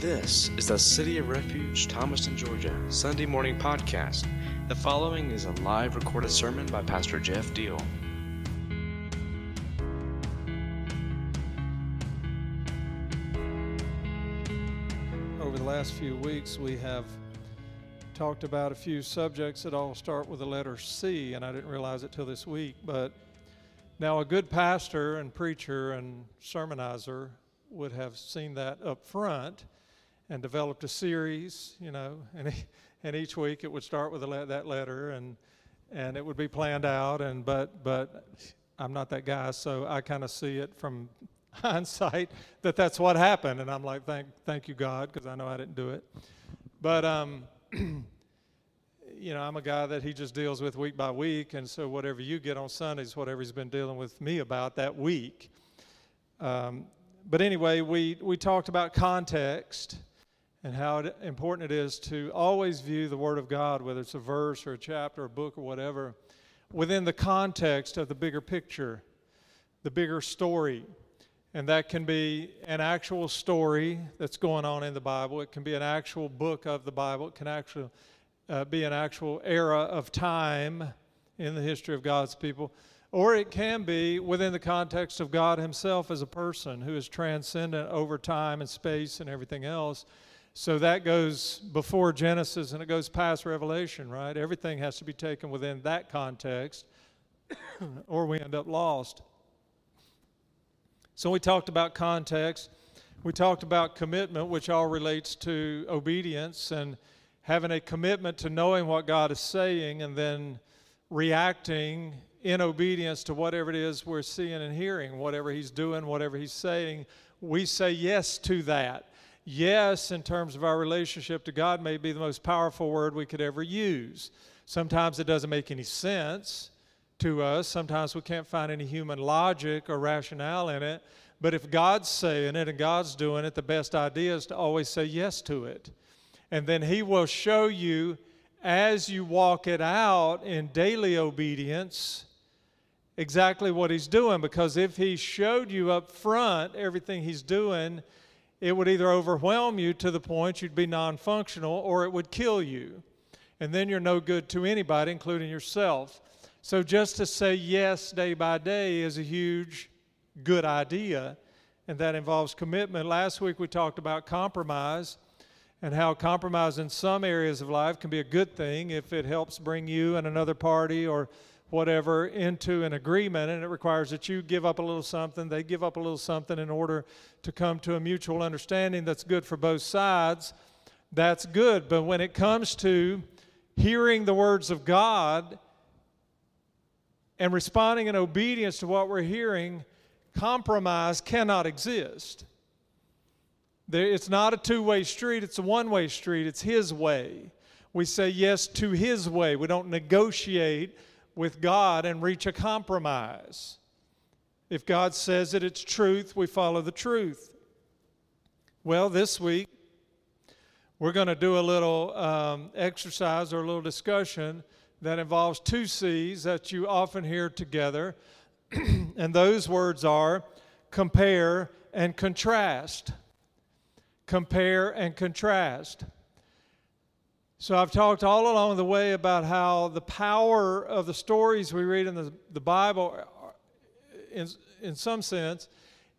This is the City of Refuge, Thomaston, Georgia, Sunday morning podcast. The following is a live recorded sermon by Pastor Jeff Deal. Over the last few weeks, we have talked about a few subjects that all start with the letter C, and I didn't realize it till this week. But now, a good pastor and preacher and sermonizer would have seen that up front and developed a series, you know, and, and each week it would start with le- that letter and and it would be planned out and but but I'm not that guy, so I kind of see it from hindsight that that's what happened, and I'm like, thank thank you God, because I know I didn't do it. But um, you know, I'm a guy that he just deals with week by week, and so whatever you get on Sundays, whatever he's been dealing with me about that week. Um, but anyway, we we talked about context and how it, important it is to always view the Word of God, whether it's a verse or a chapter or a book or whatever, within the context of the bigger picture, the bigger story. And that can be an actual story that's going on in the Bible. It can be an actual book of the Bible. It can actually uh, be an actual era of time in the history of God's people. Or it can be within the context of God Himself as a person who is transcendent over time and space and everything else so that goes before Genesis and it goes past Revelation, right? Everything has to be taken within that context, or we end up lost. So we talked about context. We talked about commitment, which all relates to obedience and having a commitment to knowing what God is saying and then reacting in obedience to whatever it is we're seeing and hearing, whatever He's doing, whatever He's saying. We say yes to that yes, in terms of our relationship to God, may be the most powerful word we could ever use. Sometimes it doesn't make any sense to us. Sometimes we can't find any human logic or rationale in it. But if God's saying it and God's doing it, the best idea is to always say yes to it. And then He will show you as you walk it out in daily obedience exactly what He's doing. Because if He showed you up front everything He's doing, it would either overwhelm you to the point you'd be non functional or it would kill you. And then you're no good to anybody, including yourself. So just to say yes day by day is a huge good idea, and that involves commitment. Last week we talked about compromise and how compromise in some areas of life can be a good thing if it helps bring you and another party or whatever into an agreement, and it requires that you give up a little something, they give up a little something in order to come to a mutual understanding that's good for both sides. That's good. But when it comes to hearing the words of God and responding in obedience to what we're hearing, compromise cannot exist. it's not a two way street, it's a one way street. It's His way. We say yes to His way. We don't negotiate with God and reach a compromise. If God says that it's truth, we follow the truth. Well, this week, we're going to do a little um, exercise or a little discussion that involves two C's that you often hear together. and those words are compare and contrast. Compare and contrast. So I've talked all along the way about how the power of the stories we read in the, the Bible, in, in some sense,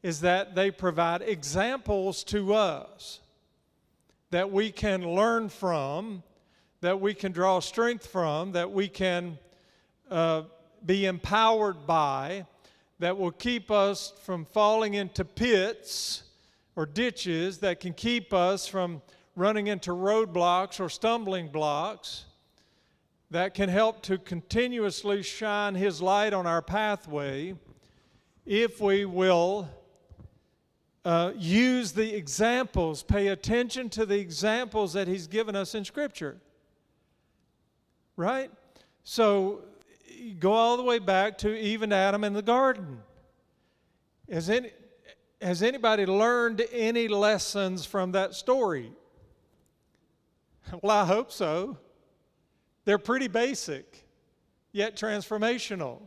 is that they provide examples to us that we can learn from, that we can draw strength from, that we can uh, be empowered by, that will keep us from falling into pits or ditches, that can keep us from running into roadblocks or stumbling blocks that can help to continuously shine His light on our pathway if we will uh, use the examples, pay attention to the examples that He's given us in Scripture. Right? So, go all the way back to even Adam in the garden. Has, any, has anybody learned any lessons from that story? Well, I hope so. They're pretty basic, yet transformational.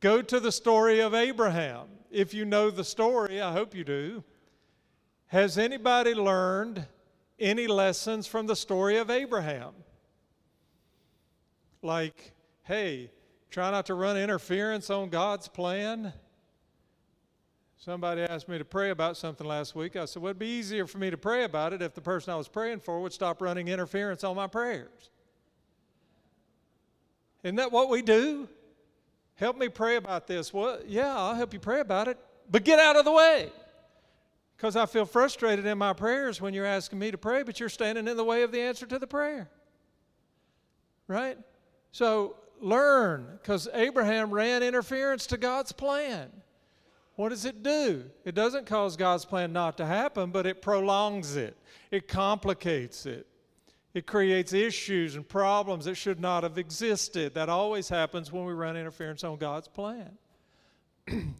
Go to the story of Abraham. If you know the story, I hope you do. Has anybody learned any lessons from the story of Abraham? Like, hey, try not to run interference on God's plan. Somebody asked me to pray about something last week. I said, well, it'd be easier for me to pray about it if the person I was praying for would stop running interference on my prayers. Isn't that what we do? Help me pray about this. Well, yeah, I'll help you pray about it, but get out of the way. Because I feel frustrated in my prayers when you're asking me to pray, but you're standing in the way of the answer to the prayer. Right? So learn, because Abraham ran interference to God's plan. What does it do? It doesn't cause God's plan not to happen, but it prolongs it, it complicates it. It creates issues and problems that should not have existed. That always happens when we run interference on God's plan.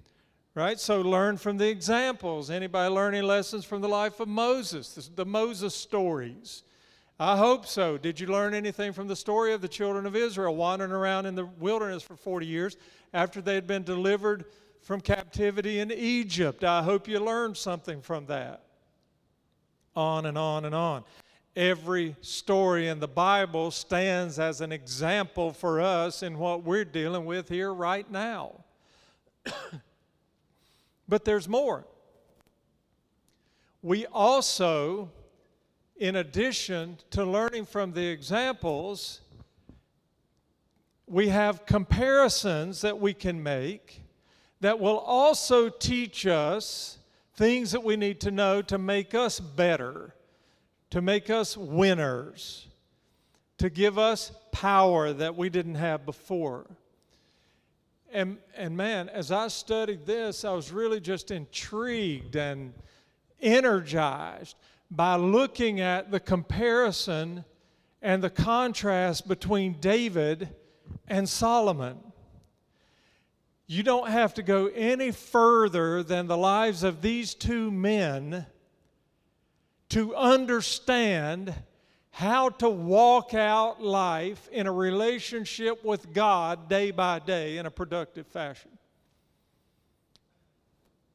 right? So learn from the examples. Anybody learning lessons from the life of Moses, the Moses stories? I hope so. Did you learn anything from the story of the children of Israel wandering around in the wilderness for 40 years after they had been delivered from captivity in Egypt? I hope you learned something from that. On and on and on. Every story in the Bible stands as an example for us in what we're dealing with here right now. but there's more. We also in addition to learning from the examples, we have comparisons that we can make that will also teach us things that we need to know to make us better, to make us winners, to give us power that we didn't have before. And, and man, as I studied this, I was really just intrigued and energized by looking at the comparison and the contrast between David and Solomon. You don't have to go any further than the lives of these two men to understand how to walk out life in a relationship with God day by day in a productive fashion.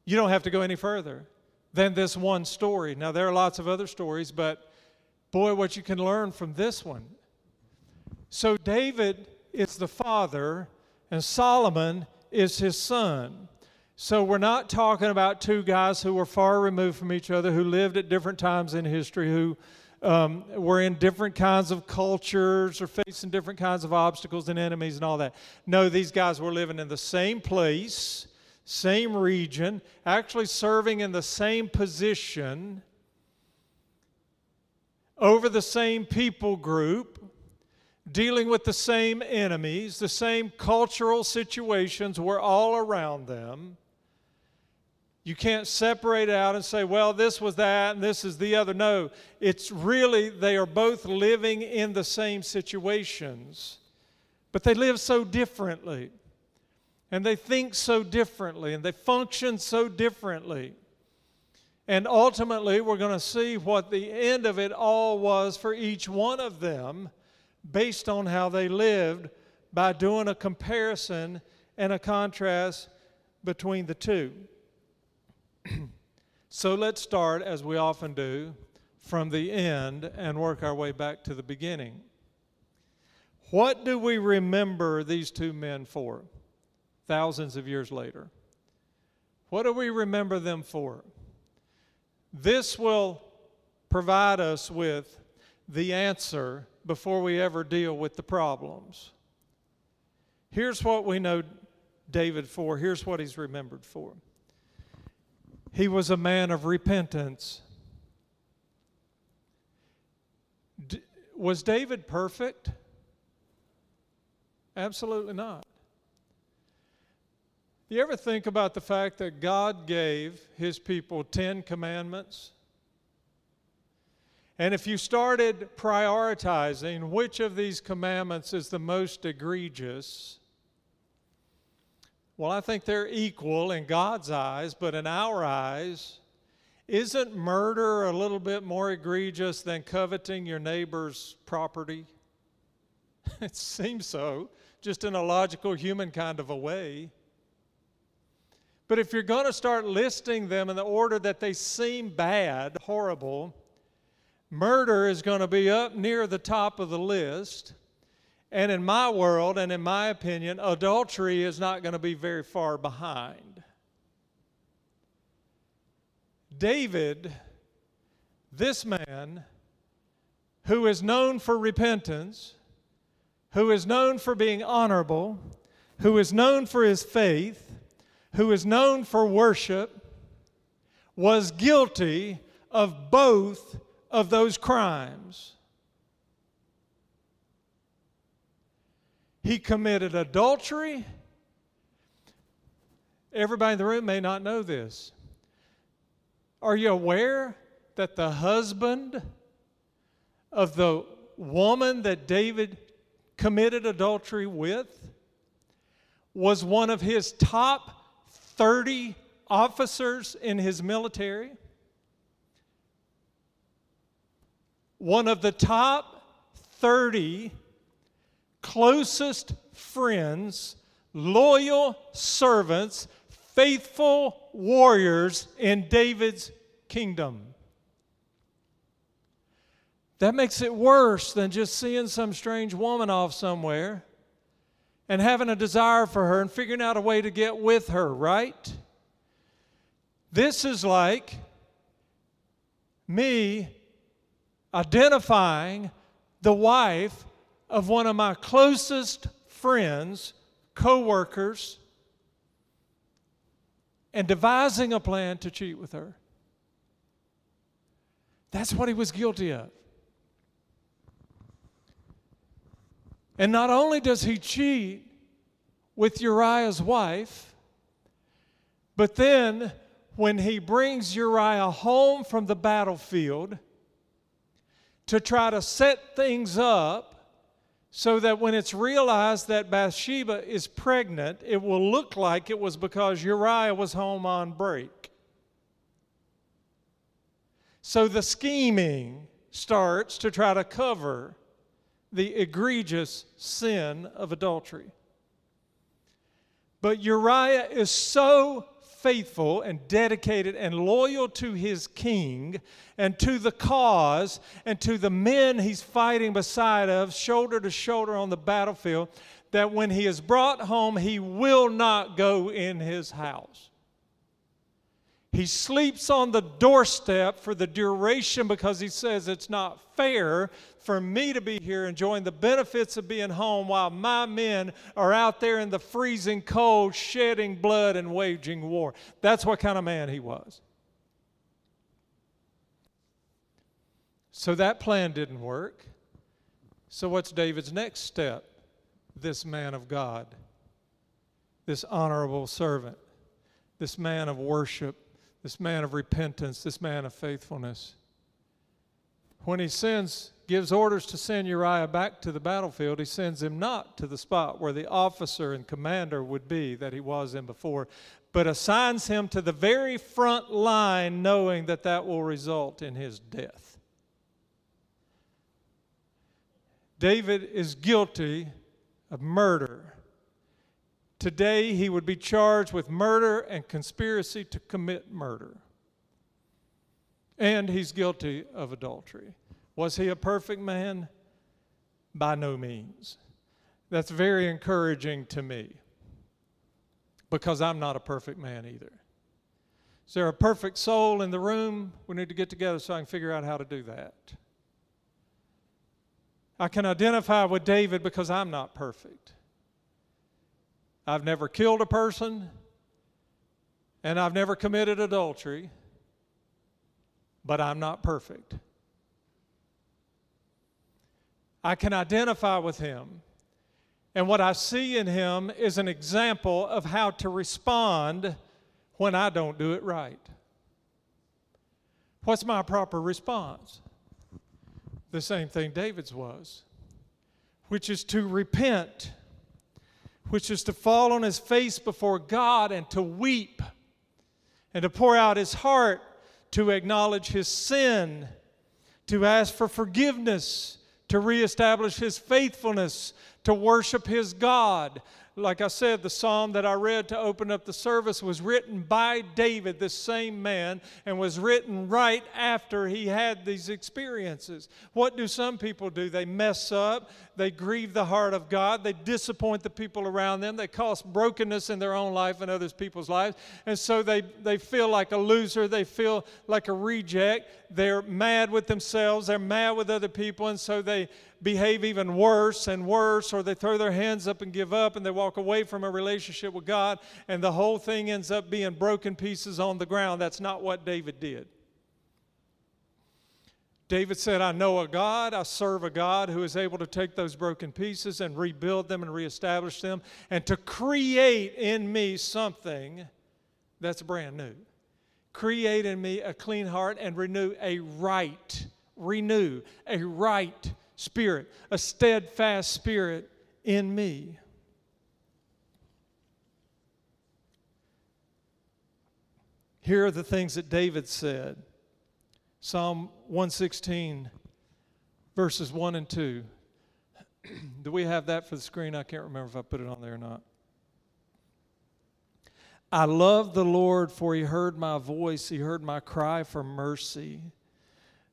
You don't have to go any further than this one story. Now, there are lots of other stories, but boy, what you can learn from this one. So, David is the father, and Solomon is his son. So, we're not talking about two guys who were far removed from each other, who lived at different times in history, who um, were in different kinds of cultures or facing different kinds of obstacles and enemies and all that. No, these guys were living in the same place same region, actually serving in the same position, over the same people group, dealing with the same enemies, the same cultural situations were all around them. You can't separate out and say, well, this was that and this is the other. No, it's really, they are both living in the same situations, but they live so differently and they think so differently and they function so differently. And ultimately, we're going to see what the end of it all was for each one of them based on how they lived by doing a comparison and a contrast between the two. so let's start, as we often do, from the end and work our way back to the beginning. What do we remember these two men for? thousands of years later. What do we remember them for? This will provide us with the answer before we ever deal with the problems. Here's what we know David for. Here's what he's remembered for. He was a man of repentance. D- was David perfect? Absolutely not. You ever think about the fact that God gave his people 10 commandments? And if you started prioritizing which of these commandments is the most egregious, well, I think they're equal in God's eyes, but in our eyes, isn't murder a little bit more egregious than coveting your neighbor's property? it seems so, just in a logical human kind of a way. But if you're going to start listing them in the order that they seem bad, horrible, murder is going to be up near the top of the list. And in my world, and in my opinion, adultery is not going to be very far behind. David, this man, who is known for repentance, who is known for being honorable, who is known for his faith, who is known for worship, was guilty of both of those crimes. He committed adultery. Everybody in the room may not know this. Are you aware that the husband of the woman that David committed adultery with was one of his top 30 officers in his military? One of the top 30 closest friends, loyal servants, faithful warriors in David's kingdom. That makes it worse than just seeing some strange woman off somewhere and having a desire for her and figuring out a way to get with her, right? This is like me identifying the wife of one of my closest friends, co-workers, and devising a plan to cheat with her. That's what he was guilty of. And not only does he cheat with Uriah's wife, but then when he brings Uriah home from the battlefield to try to set things up so that when it's realized that Bathsheba is pregnant, it will look like it was because Uriah was home on break. So the scheming starts to try to cover the egregious sin of adultery. But Uriah is so faithful and dedicated and loyal to his king and to the cause and to the men he's fighting beside of shoulder to shoulder on the battlefield that when he is brought home he will not go in his house he sleeps on the doorstep for the duration because he says it's not fair for me to be here enjoying the benefits of being home while my men are out there in the freezing cold, shedding blood and waging war. That's what kind of man he was. So that plan didn't work. So, what's David's next step? This man of God, this honorable servant, this man of worship this man of repentance, this man of faithfulness. When he sends, gives orders to send Uriah back to the battlefield, he sends him not to the spot where the officer and commander would be that he was in before, but assigns him to the very front line, knowing that that will result in his death. David is guilty of murder Today, he would be charged with murder and conspiracy to commit murder. And he's guilty of adultery. Was he a perfect man? By no means. That's very encouraging to me because I'm not a perfect man either. Is there a perfect soul in the room? We need to get together so I can figure out how to do that. I can identify with David because I'm not perfect. I've never killed a person, and I've never committed adultery, but I'm not perfect. I can identify with him. And what I see in him is an example of how to respond when I don't do it right. What's my proper response? The same thing David's was, which is to repent which is to fall on his face before God and to weep and to pour out his heart, to acknowledge his sin, to ask for forgiveness, to reestablish his faithfulness, to worship his God. Like I said, the psalm that I read to open up the service was written by David, this same man, and was written right after he had these experiences. What do some people do? They mess up, they grieve the heart of God, they disappoint the people around them, they cause brokenness in their own life and others people's lives, and so they, they feel like a loser, they feel like a reject, they're mad with themselves, they're mad with other people, and so they behave even worse and worse, or they throw their hands up and give up and they walk away from a relationship with God, and the whole thing ends up being broken pieces on the ground. That's not what David did. David said, I know a God, I serve a God who is able to take those broken pieces and rebuild them and reestablish them and to create in me something that's brand new. Create in me a clean heart and renew a right, renew a right spirit, a steadfast spirit in me. Here are the things that David said Psalm 116, verses 1 and 2. Do we have that for the screen? I can't remember if I put it on there or not. I love the Lord, for he heard my voice, he heard my cry for mercy.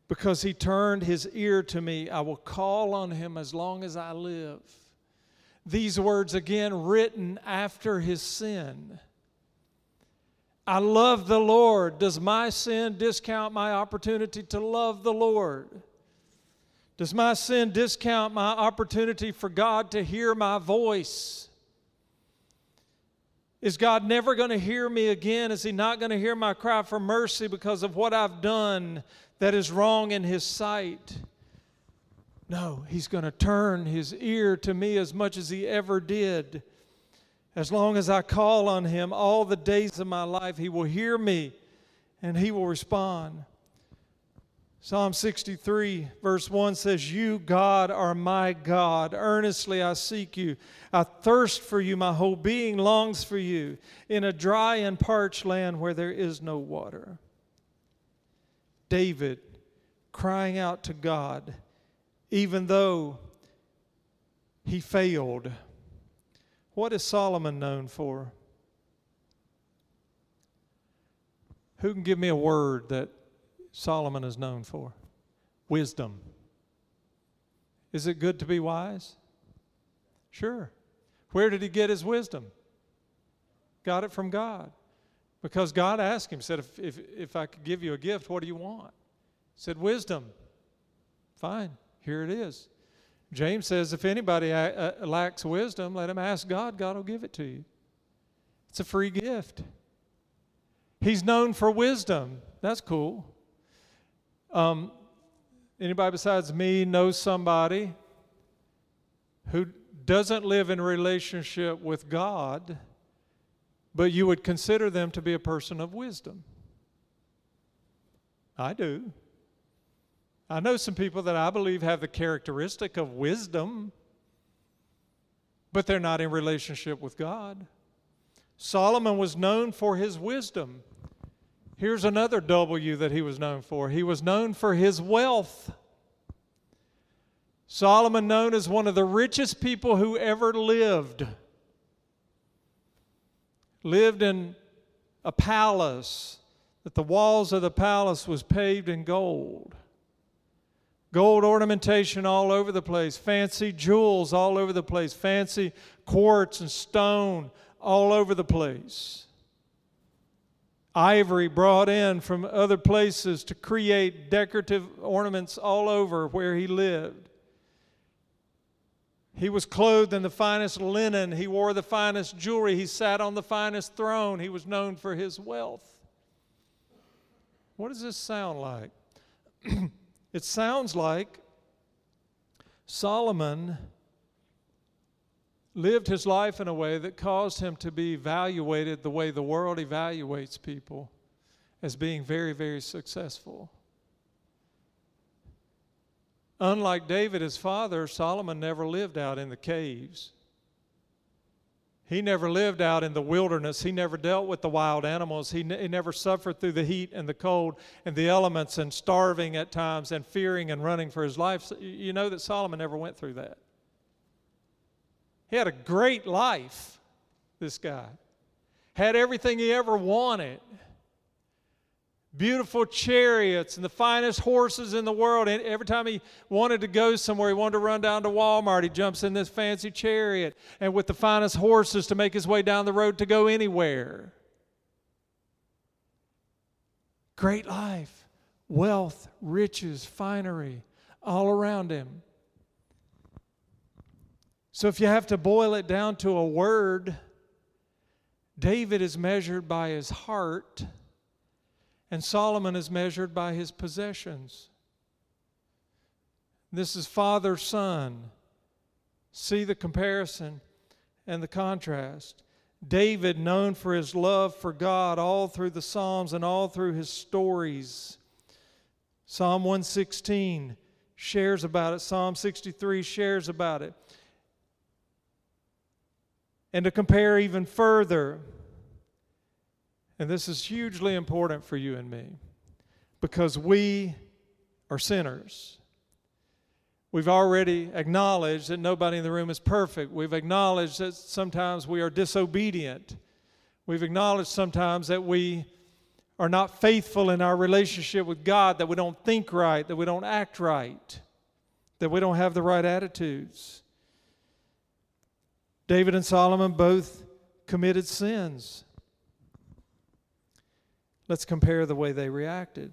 Because he turned his ear to me, I will call on him as long as I live. These words again written after his sin. I love the Lord. Does my sin discount my opportunity to love the Lord? Does my sin discount my opportunity for God to hear my voice? Is God never going to hear me again? Is He not going to hear my cry for mercy because of what I've done that is wrong in His sight? No, He's going to turn His ear to me as much as He ever did. As long as I call on Him all the days of my life, He will hear me and He will respond. Psalm 63, verse 1 says, You, God, are my God. Earnestly I seek you. I thirst for you. My whole being longs for you in a dry and parched land where there is no water. David crying out to God, even though he failed. What is Solomon known for? Who can give me a word that Solomon is known for? Wisdom. Is it good to be wise? Sure. Where did he get his wisdom? Got it from God. Because God asked him, said, if, if, if I could give you a gift, what do you want? He said, Wisdom. Fine, here it is. James says, if anybody lacks wisdom, let him ask God. God will give it to you. It's a free gift. He's known for wisdom. That's cool. Um, anybody besides me knows somebody who doesn't live in relationship with God, but you would consider them to be a person of wisdom. I do. I know some people that I believe have the characteristic of wisdom, but they're not in relationship with God. Solomon was known for his wisdom. Here's another W that he was known for he was known for his wealth. Solomon, known as one of the richest people who ever lived, lived in a palace that the walls of the palace was paved in gold. Gold ornamentation all over the place, fancy jewels all over the place, fancy quartz and stone all over the place ivory brought in from other places to create decorative ornaments all over where he lived. He was clothed in the finest linen. He wore the finest jewelry. He sat on the finest throne. He was known for his wealth. What does this sound like? it sounds like Solomon lived his life in a way that caused him to be evaluated the way the world evaluates people as being very, very successful. Unlike David, his father, Solomon never lived out in the caves. He never lived out in the wilderness. He never dealt with the wild animals. He, he never suffered through the heat and the cold and the elements and starving at times and fearing and running for his life. You know that Solomon never went through that. He had a great life, this guy. Had everything he ever wanted. Beautiful chariots and the finest horses in the world. And every time he wanted to go somewhere, he wanted to run down to Walmart, he jumps in this fancy chariot and with the finest horses to make his way down the road to go anywhere. Great life, wealth, riches, finery all around him. So, if you have to boil it down to a word, David is measured by his heart, and Solomon is measured by his possessions. This is father son. See the comparison and the contrast. David, known for his love for God all through the Psalms and all through his stories. Psalm 116 shares about it, Psalm 63 shares about it and to compare even further. And this is hugely important for you and me because we are sinners. We've already acknowledged that nobody in the room is perfect. We've acknowledged that sometimes we are disobedient. We've acknowledged sometimes that we are not faithful in our relationship with God, that we don't think right, that we don't act right, that we don't have the right attitudes. David and Solomon both committed sins. Let's compare the way they reacted.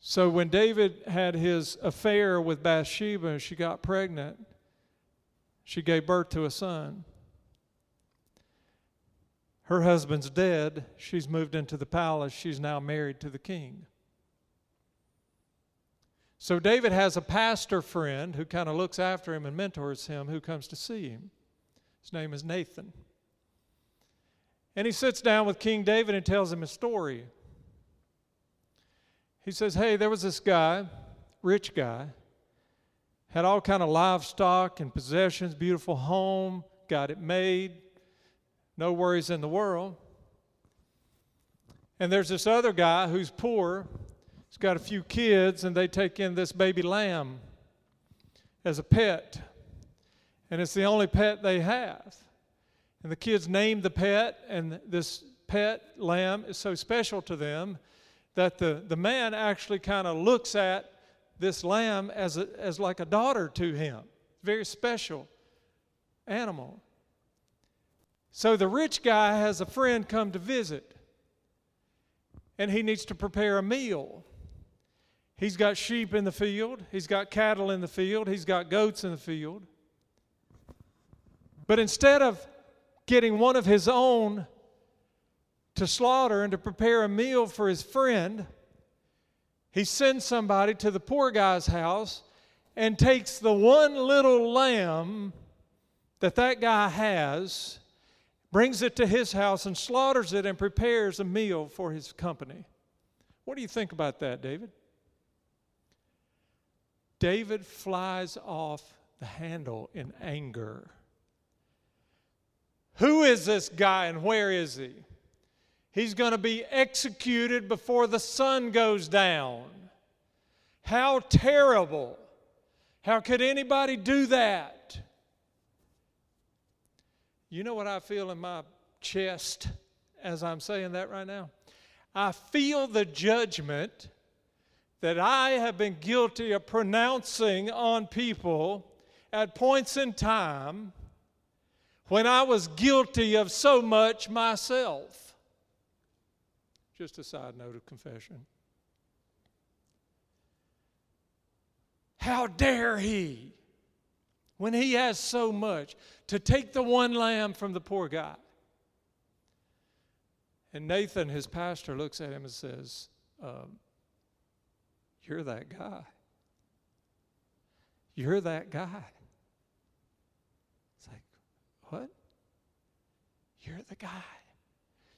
So, when David had his affair with Bathsheba, she got pregnant. She gave birth to a son. Her husband's dead. She's moved into the palace. She's now married to the king. So David has a pastor friend who kind of looks after him and mentors him who comes to see him. His name is Nathan. And he sits down with King David and tells him a story. He says, "Hey, there was this guy, rich guy, had all kind of livestock and possessions, beautiful home, got it made, no worries in the world. And there's this other guy who's poor He's got a few kids, and they take in this baby lamb as a pet. And it's the only pet they have. And the kids name the pet, and this pet lamb is so special to them that the, the man actually kind of looks at this lamb as, a, as like a daughter to him. Very special animal. So the rich guy has a friend come to visit, and he needs to prepare a meal. He's got sheep in the field, he's got cattle in the field, he's got goats in the field. But instead of getting one of his own to slaughter and to prepare a meal for his friend, he sends somebody to the poor guy's house and takes the one little lamb that that guy has, brings it to his house and slaughters it and prepares a meal for his company. What do you think about that, David? David flies off the handle in anger. Who is this guy and where is he? He's going to be executed before the sun goes down. How terrible. How could anybody do that? You know what I feel in my chest as I'm saying that right now? I feel the judgment that I have been guilty of pronouncing on people at points in time when I was guilty of so much myself. Just a side note of confession. How dare he, when he has so much, to take the one lamb from the poor guy? And Nathan, his pastor, looks at him and says, um, you're that guy. You're that guy. What? You're the guy.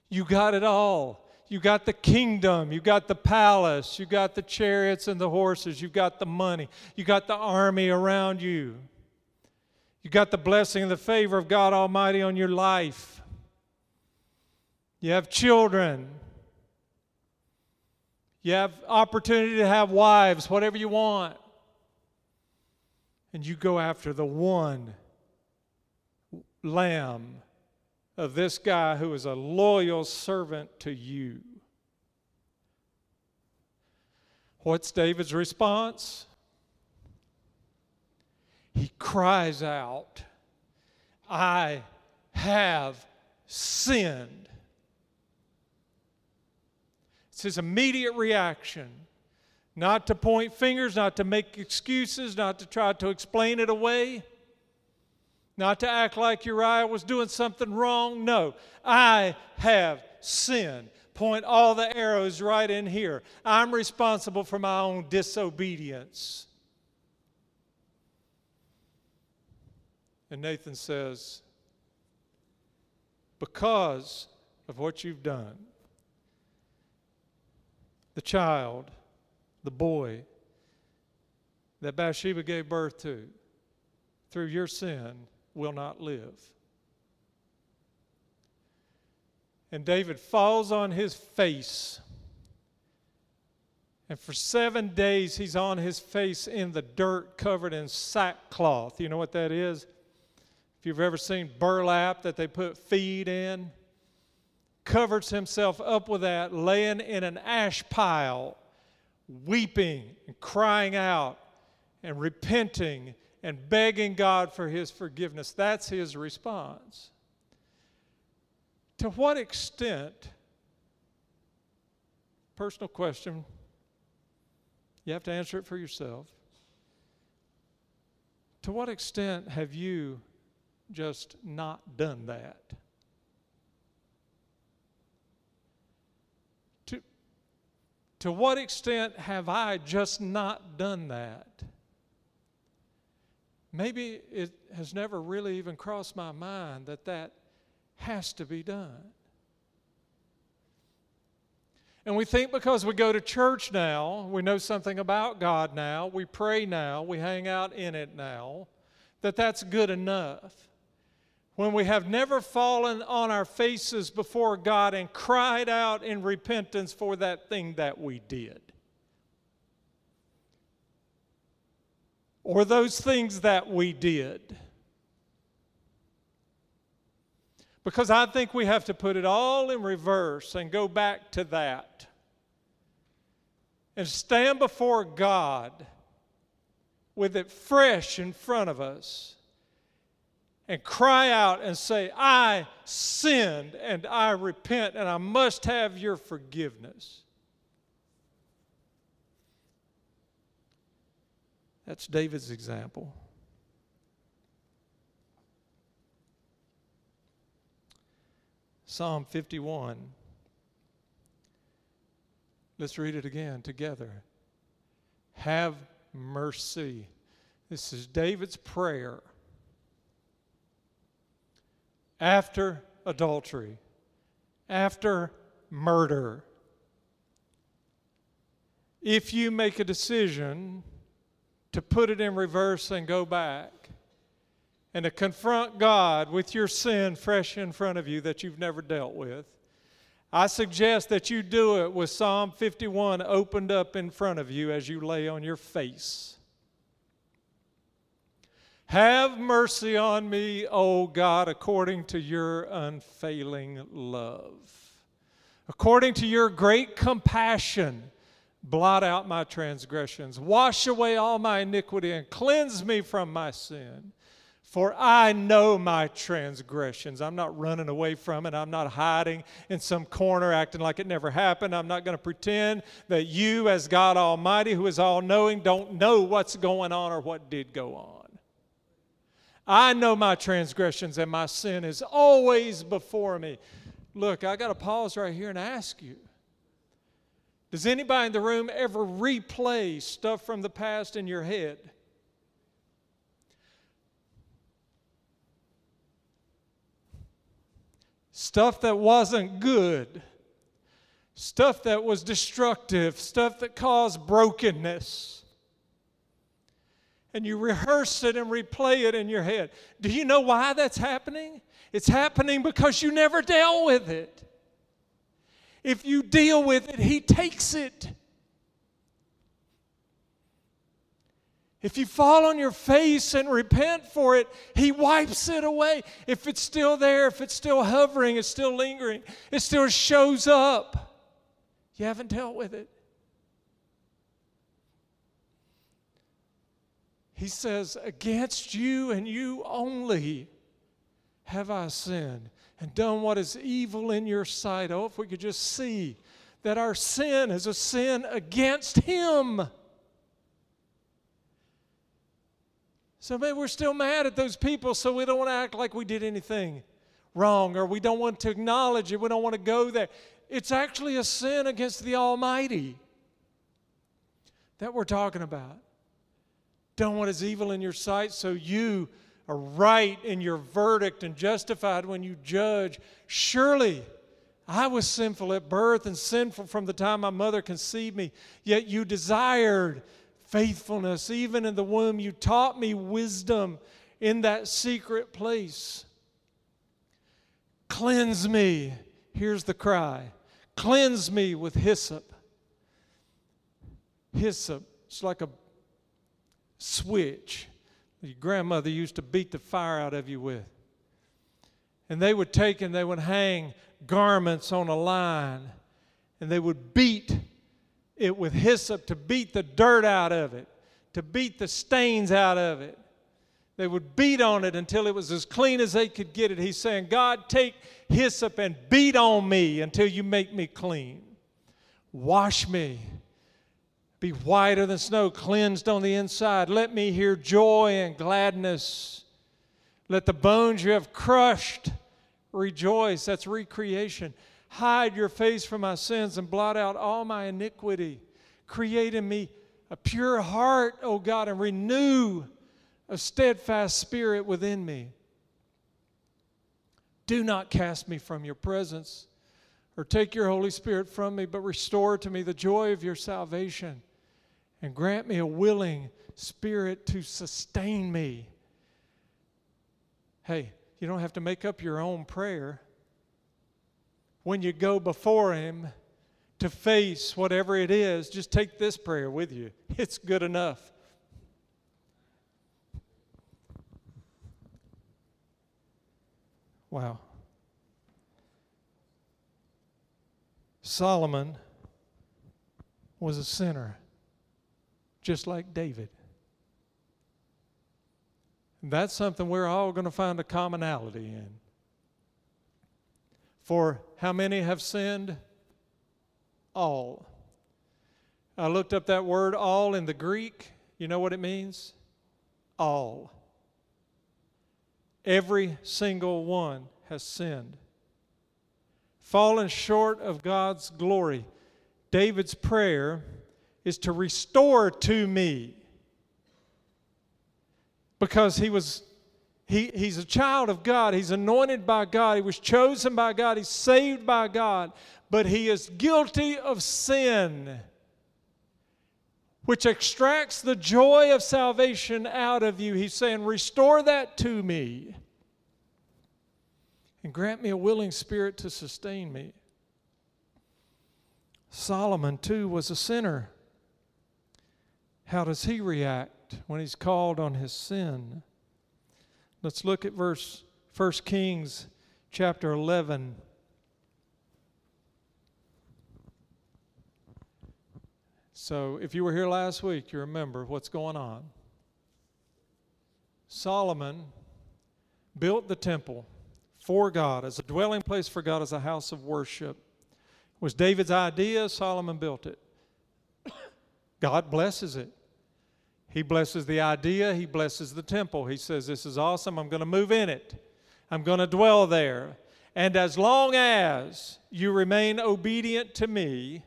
You got it all. You got the kingdom. You got the palace. You got the chariots and the horses. You got the money. You got the army around you. You got the blessing and the favor of God Almighty on your life. You have children. You have opportunity to have wives, whatever you want. and you go after the one lamb of this guy who is a loyal servant to you. What's David's response? He cries out, I have sinned. It's his immediate reaction. Not to point fingers, not to make excuses, not to try to explain it away, not to act like Uriah was doing something wrong. No, I have sinned. Point all the arrows right in here. I'm responsible for my own disobedience. And Nathan says, Because of what you've done, the child, the boy that Bathsheba gave birth to, through your sin, will not live. And David falls on his face. And for seven days, he's on his face in the dirt covered in sackcloth. You know what that is? If you've ever seen burlap that they put feed in, covers himself up with that, laying in an ash pile, weeping and crying out and repenting and begging God for his forgiveness. That's his response. To what extent, personal question, you have to answer it for yourself. To what extent have you just not done that. To, to what extent have I just not done that? Maybe it has never really even crossed my mind that that has to be done. And we think because we go to church now, we know something about God now, we pray now, we hang out in it now, that that's good enough when we have never fallen on our faces before God and cried out in repentance for that thing that we did. Or those things that we did. Because I think we have to put it all in reverse and go back to that. And stand before God with it fresh in front of us and cry out and say, I sinned and I repent and I must have your forgiveness. That's David's example. Psalm 51. Let's read it again together. Have mercy. This is David's prayer after adultery, after murder. If you make a decision to put it in reverse and go back, and to confront God with your sin fresh in front of you that you've never dealt with, I suggest that you do it with Psalm 51 opened up in front of you as you lay on your face. Have mercy on me, O God, according to your unfailing love. According to your great compassion, blot out my transgressions. Wash away all my iniquity and cleanse me from my sin. For I know my transgressions. I'm not running away from it. I'm not hiding in some corner acting like it never happened. I'm not going to pretend that you, as God Almighty, who is all knowing, don't know what's going on or what did go on. I know my transgressions and my sin is always before me. Look, I got to pause right here and ask you Does anybody in the room ever replay stuff from the past in your head? Stuff that wasn't good, stuff that was destructive, stuff that caused brokenness and you rehearse it and replay it in your head. Do you know why that's happening? It's happening because you never dealt with it. If you deal with it, He takes it. If you fall on your face and repent for it, He wipes it away. If it's still there, if it's still hovering, it's still lingering, it still shows up. You haven't dealt with it. He says, Against you and you only have I sinned and done what is evil in your sight. Oh, if we could just see that our sin is a sin against Him. So maybe we're still mad at those people, so we don't want to act like we did anything wrong or we don't want to acknowledge it. We don't want to go there. It's actually a sin against the Almighty that we're talking about. Done what is evil in your sight, so you are right in your verdict and justified when you judge. Surely I was sinful at birth and sinful from the time my mother conceived me, yet you desired faithfulness. Even in the womb, you taught me wisdom in that secret place. Cleanse me. Here's the cry Cleanse me with hyssop. Hyssop, it's like a switch your grandmother used to beat the fire out of you with. And they would take and they would hang garments on a line and they would beat it with hyssop to beat the dirt out of it, to beat the stains out of it. They would beat on it until it was as clean as they could get it. He's saying, God, take hyssop and beat on me until you make me clean. Wash me. Be whiter than snow, cleansed on the inside. Let me hear joy and gladness. Let the bones you have crushed rejoice. That's recreation. Hide your face from my sins and blot out all my iniquity. Create in me a pure heart, O God, and renew a steadfast spirit within me. Do not cast me from your presence or take your Holy Spirit from me, but restore to me the joy of your salvation and grant me a willing spirit to sustain me. Hey, you don't have to make up your own prayer when you go before Him to face whatever it is, just take this prayer with you. It's good enough. Wow. Solomon was a sinner, just like David. And that's something we're all going to find a commonality in. For how many have sinned? All. I looked up that word all in the Greek. You know what it means? All. Every single one has sinned. Fallen short of God's glory. David's prayer is to restore to me. Because he was he, he's a child of God. He's anointed by God. He was chosen by God. He's saved by God. But he is guilty of sin, which extracts the joy of salvation out of you. He's saying, Restore that to me and grant me a willing spirit to sustain me. Solomon, too, was a sinner. How does he react when he's called on his sin? Let's look at verse 1 Kings chapter 11. So, if you were here last week, you remember what's going on. Solomon built the temple for God as a dwelling place for God, as a house of worship. It was David's idea, Solomon built it. God blesses it. He blesses the idea, he blesses the temple. He says, This is awesome. I'm going to move in it, I'm going to dwell there. And as long as you remain obedient to me,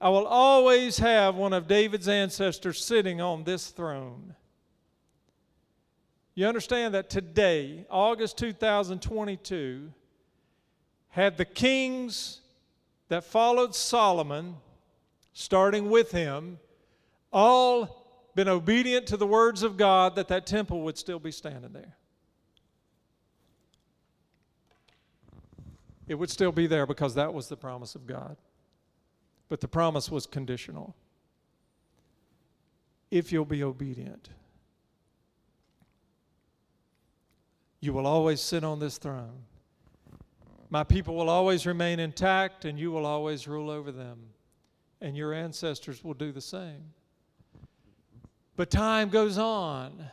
I will always have one of David's ancestors sitting on this throne. You understand that today, August 2022, had the kings that followed Solomon, starting with him, all been obedient to the words of God, that that temple would still be standing there. It would still be there because that was the promise of God. But the promise was conditional. if you'll be obedient. You will always sit on this throne. My people will always remain intact, and you will always rule over them. And your ancestors will do the same. But time goes on.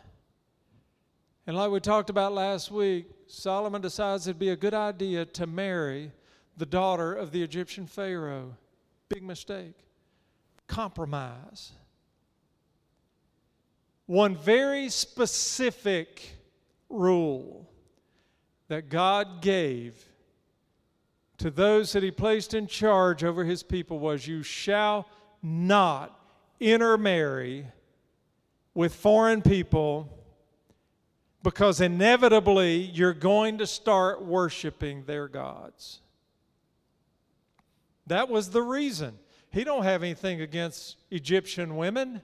And like we talked about last week, Solomon decides it'd be a good idea to marry the daughter of the Egyptian Pharaoh. Big mistake. Compromise. One very specific rule that God gave to those that He placed in charge over His people was you shall not intermarry with foreign people because inevitably you're going to start worshiping their gods. That was the reason. He don't have anything against Egyptian women.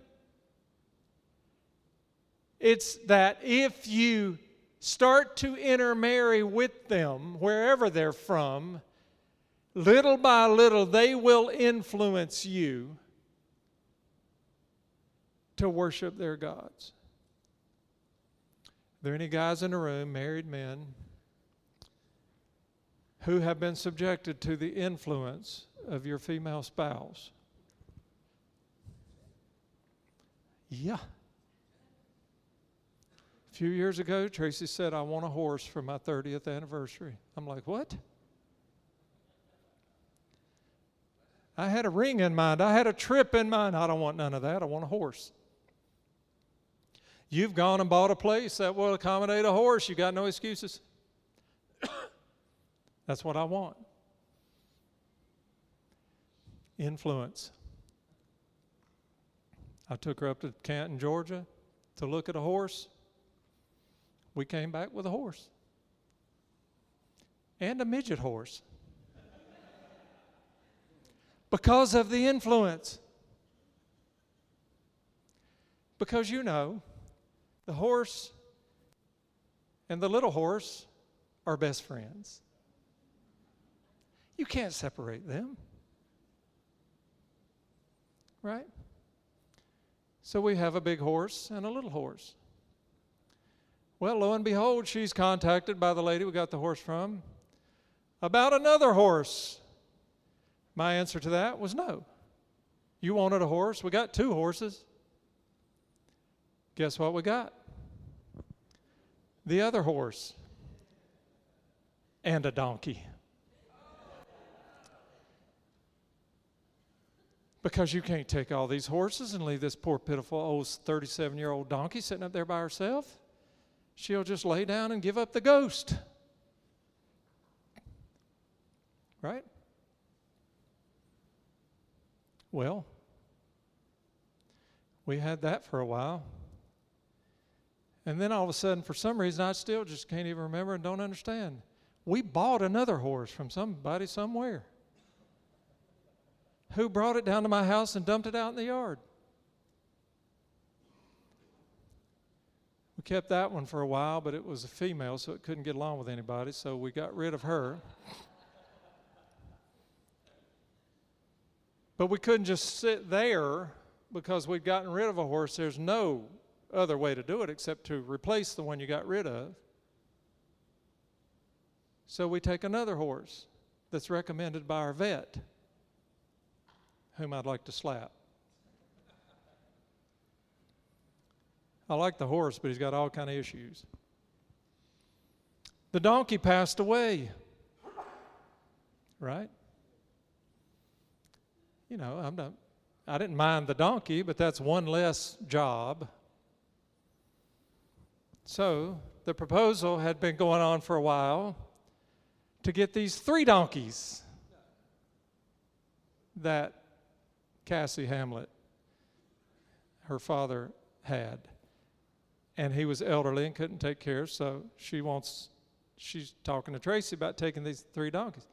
It's that if you start to intermarry with them wherever they're from, little by little they will influence you to worship their gods. Are there any guys in the room, married men, who have been subjected to the influence of your female spouse? Yeah. A few years ago, Tracy said, I want a horse for my 30th anniversary. I'm like, what? I had a ring in mind. I had a trip in mind. I don't want none of that. I want a horse. You've gone and bought a place that will accommodate a horse. You got no excuses. That's what I want. Influence. I took her up to Canton, Georgia to look at a horse. We came back with a horse and a midget horse because of the influence. Because you know, the horse and the little horse are best friends. You can't separate them. Right? So we have a big horse and a little horse. Well, lo and behold, she's contacted by the lady we got the horse from about another horse. My answer to that was no. You wanted a horse? We got two horses. Guess what we got? The other horse and a donkey. Because you can't take all these horses and leave this poor, pitiful old 37 year old donkey sitting up there by herself. She'll just lay down and give up the ghost. Right? Well, we had that for a while. And then all of a sudden, for some reason, I still just can't even remember and don't understand. We bought another horse from somebody somewhere who brought it down to my house and dumped it out in the yard. We kept that one for a while, but it was a female, so it couldn't get along with anybody, so we got rid of her. but we couldn't just sit there because we'd gotten rid of a horse. There's no other way to do it except to replace the one you got rid of. So we take another horse that's recommended by our vet, whom I'd like to slap. I like the horse, but he's got all kind of issues. The donkey passed away. Right? You know, I'm not I didn't mind the donkey, but that's one less job so the proposal had been going on for a while to get these three donkeys that Cassie Hamlet, her father, had. And he was elderly and couldn't take care, so she wants, she's talking to Tracy about taking these three donkeys.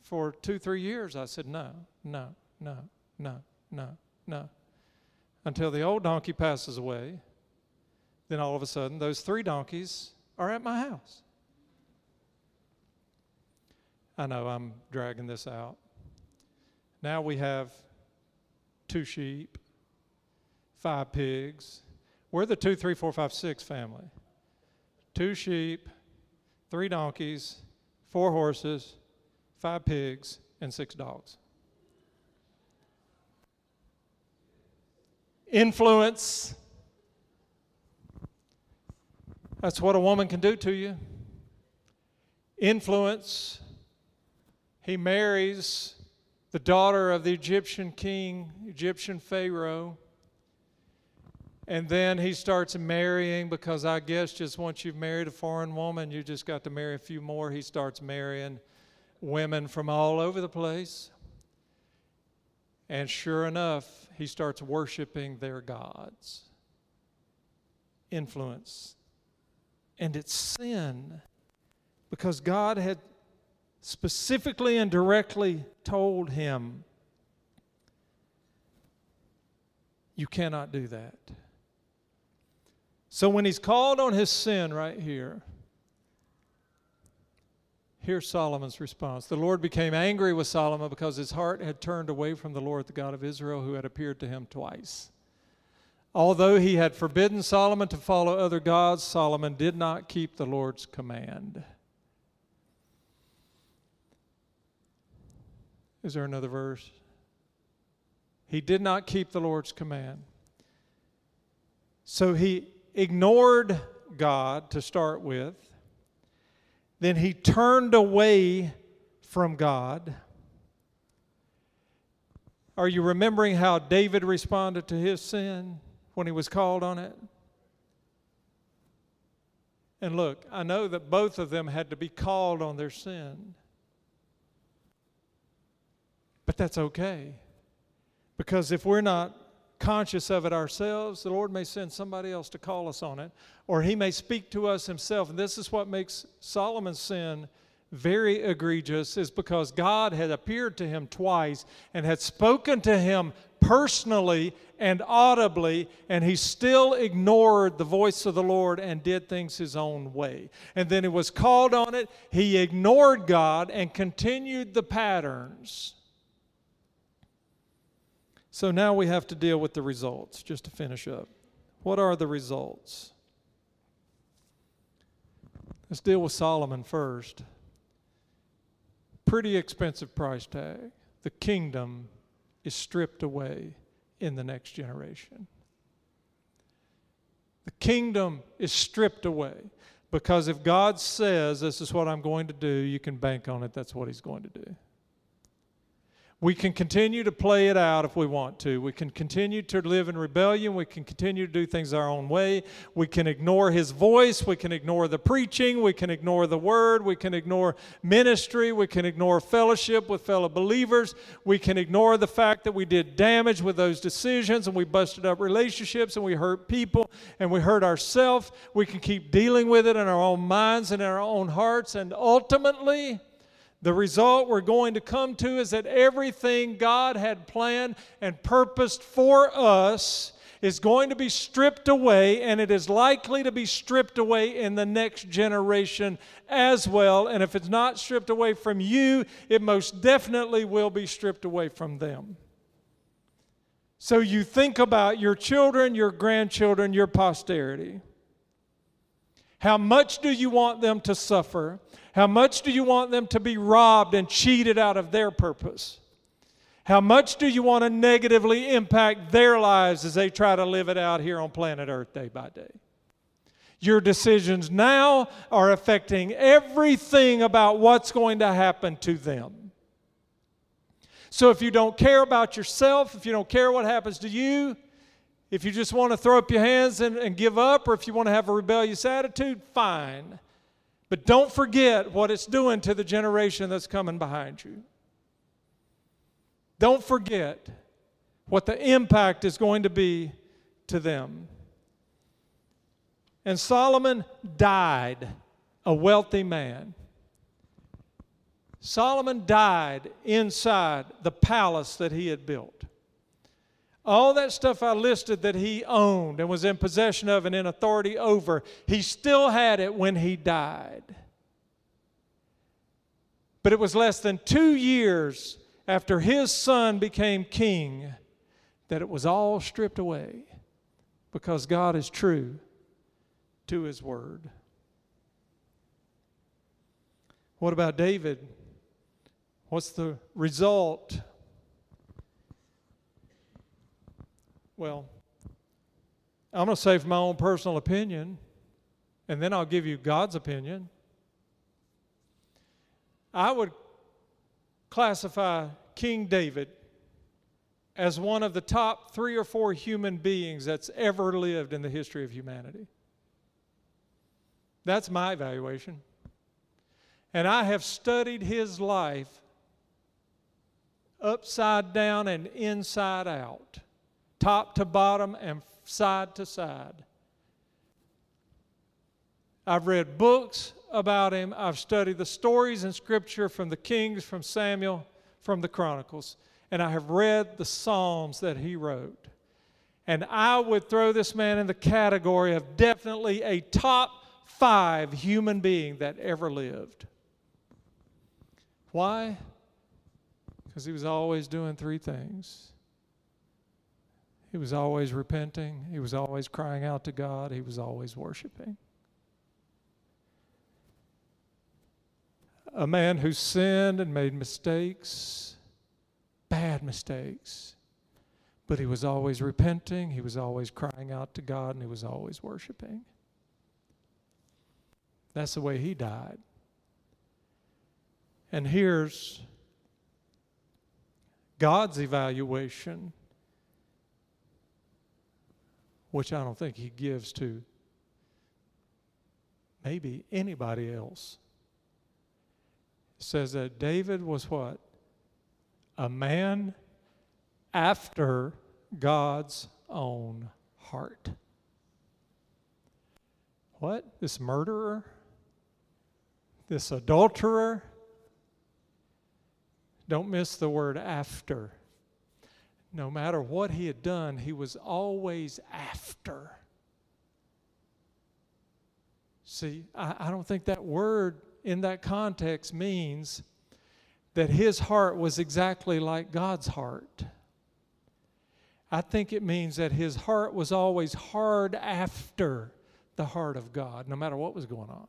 For two, three years, I said, no, no, no, no, no, no. Until the old donkey passes away then all of a sudden, those three donkeys are at my house. I know I'm dragging this out. Now we have two sheep, five pigs. We're the two, three, four, five, six family. Two sheep, three donkeys, four horses, five pigs, and six dogs. Influence. That's what a woman can do to you. Influence. He marries the daughter of the Egyptian king, Egyptian Pharaoh. And then he starts marrying because I guess just once you've married a foreign woman, you just got to marry a few more. He starts marrying women from all over the place. And sure enough, he starts worshiping their gods. Influence. And it's sin because God had specifically and directly told him, You cannot do that. So when he's called on his sin right here, here's Solomon's response. The Lord became angry with Solomon because his heart had turned away from the Lord, the God of Israel, who had appeared to him twice. Although he had forbidden Solomon to follow other gods, Solomon did not keep the Lord's command. Is there another verse? He did not keep the Lord's command. So he ignored God to start with. Then he turned away from God. Are you remembering how David responded to his sin when he was called on it? And look, I know that both of them had to be called on their sin. But that's okay. Because if we're not conscious of it ourselves, the Lord may send somebody else to call us on it, or He may speak to us Himself. And this is what makes Solomon's sin very egregious, is because God had appeared to him twice and had spoken to him personally and audibly, and he still ignored the voice of the Lord and did things his own way. And then he was called on it, he ignored God and continued the patterns so now we have to deal with the results, just to finish up. What are the results? Let's deal with Solomon first. Pretty expensive price tag. The kingdom is stripped away in the next generation. The kingdom is stripped away because if God says, This is what I'm going to do, you can bank on it, that's what He's going to do. We can continue to play it out if we want to. We can continue to live in rebellion. We can continue to do things our own way. We can ignore His voice. We can ignore the preaching. We can ignore the Word. We can ignore ministry. We can ignore fellowship with fellow believers. We can ignore the fact that we did damage with those decisions and we busted up relationships and we hurt people and we hurt ourselves. We can keep dealing with it in our own minds and in our own hearts. And ultimately, the result we're going to come to is that everything God had planned and purposed for us is going to be stripped away, and it is likely to be stripped away in the next generation as well. And if it's not stripped away from you, it most definitely will be stripped away from them. So you think about your children, your grandchildren, your posterity. How much do you want them to suffer? How much do you want them to be robbed and cheated out of their purpose? How much do you want to negatively impact their lives as they try to live it out here on planet Earth day by day? Your decisions now are affecting everything about what's going to happen to them. So if you don't care about yourself, if you don't care what happens to you, if you just want to throw up your hands and, and give up, or if you want to have a rebellious attitude, fine. But don't forget what it's doing to the generation that's coming behind you. Don't forget what the impact is going to be to them. And Solomon died a wealthy man. Solomon died inside the palace that he had built. All that stuff I listed that he owned and was in possession of and in authority over, he still had it when he died. But it was less than two years after his son became king that it was all stripped away because God is true to his word. What about David? What's the result? Well, I'm going to say from my own personal opinion, and then I'll give you God's opinion. I would classify King David as one of the top three or four human beings that's ever lived in the history of humanity. That's my evaluation. And I have studied his life upside down and inside out, top to bottom and side to side. I've read books about him. I've studied the stories in Scripture from the Kings, from Samuel, from the Chronicles and I have read the Psalms that he wrote. And I would throw this man in the category of definitely a top five human being that ever lived. Why? Because he was always doing three things. He was always repenting. He was always crying out to God. He was always worshiping. A man who sinned and made mistakes bad mistakes. But he was always repenting, he was always crying out to God, and he was always worshiping. That's the way he died. And here's God's evaluation, which I don't think he gives to maybe anybody else. It says that David was what? a man after God's own heart. What? This murderer? This adulterer? Don't miss the word after. No matter what he had done, he was always after. See, I, I don't think that word in that context means that his heart was exactly like God's heart. I think it means that his heart was always hard after the heart of God, no matter what was going on.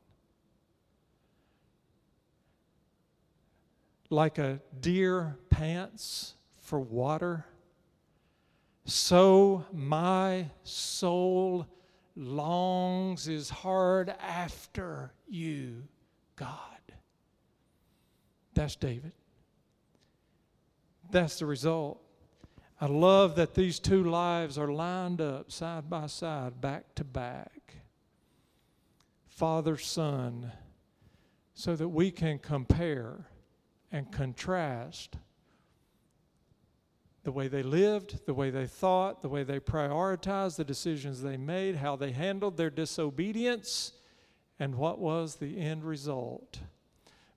Like a deer pants for water, so my soul longs, is hard after you, God. That's David. That's the result. I love that these two lives are lined up side by side, back to back. Father, Son, so that we can compare and contrast the way they lived, the way they thought, the way they prioritized, the decisions they made, how they handled their disobedience, and what was the end result.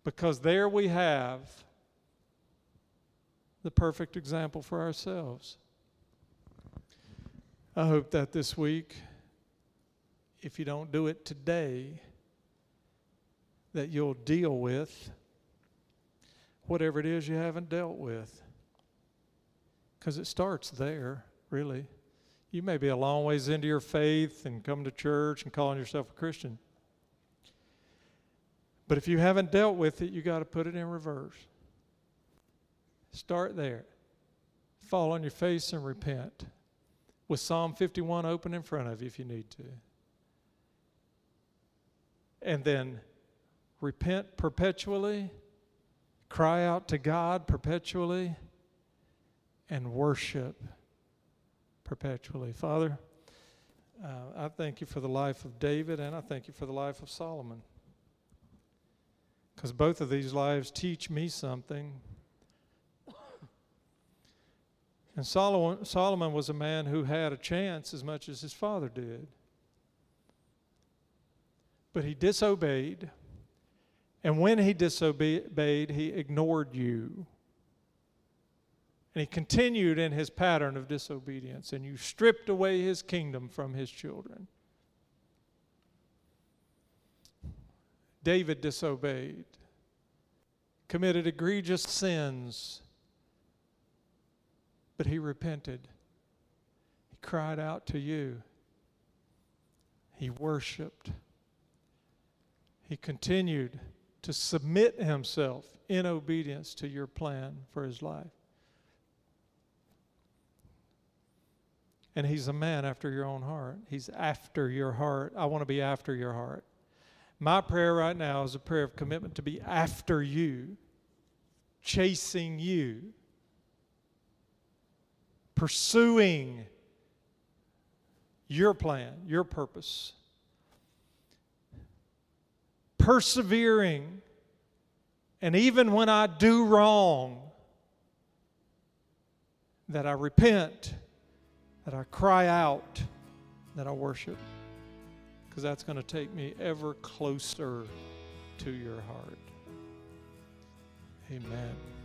Because there we have the perfect example for ourselves. I hope that this week, if you don't do it today, that you'll deal with whatever it is you haven't dealt with. Because it starts there, really. You may be a long ways into your faith and come to church and calling yourself a Christian. But if you haven't dealt with it, you got to put it in reverse. Start there. Fall on your face and repent. With Psalm 51 open in front of you if you need to. And then repent perpetually, cry out to God perpetually, and worship perpetually. Father, uh, I thank you for the life of David and I thank you for the life of Solomon. Because both of these lives teach me something. And Solomon, Solomon was a man who had a chance as much as his father did. But he disobeyed. And when he disobeyed, he ignored you. And he continued in his pattern of disobedience, and you stripped away his kingdom from his children. David disobeyed, committed egregious sins, but he repented. He cried out to you, He worshiped. He continued to submit himself in obedience to your plan for his life. And he's a man after your own heart. He's after your heart. I want to be after your heart. My prayer right now is a prayer of commitment to be after you, chasing you, pursuing your plan, your purpose, persevering, and even when I do wrong, that I repent, that I cry out, that I worship because that's going to take me ever closer to your heart. Amen.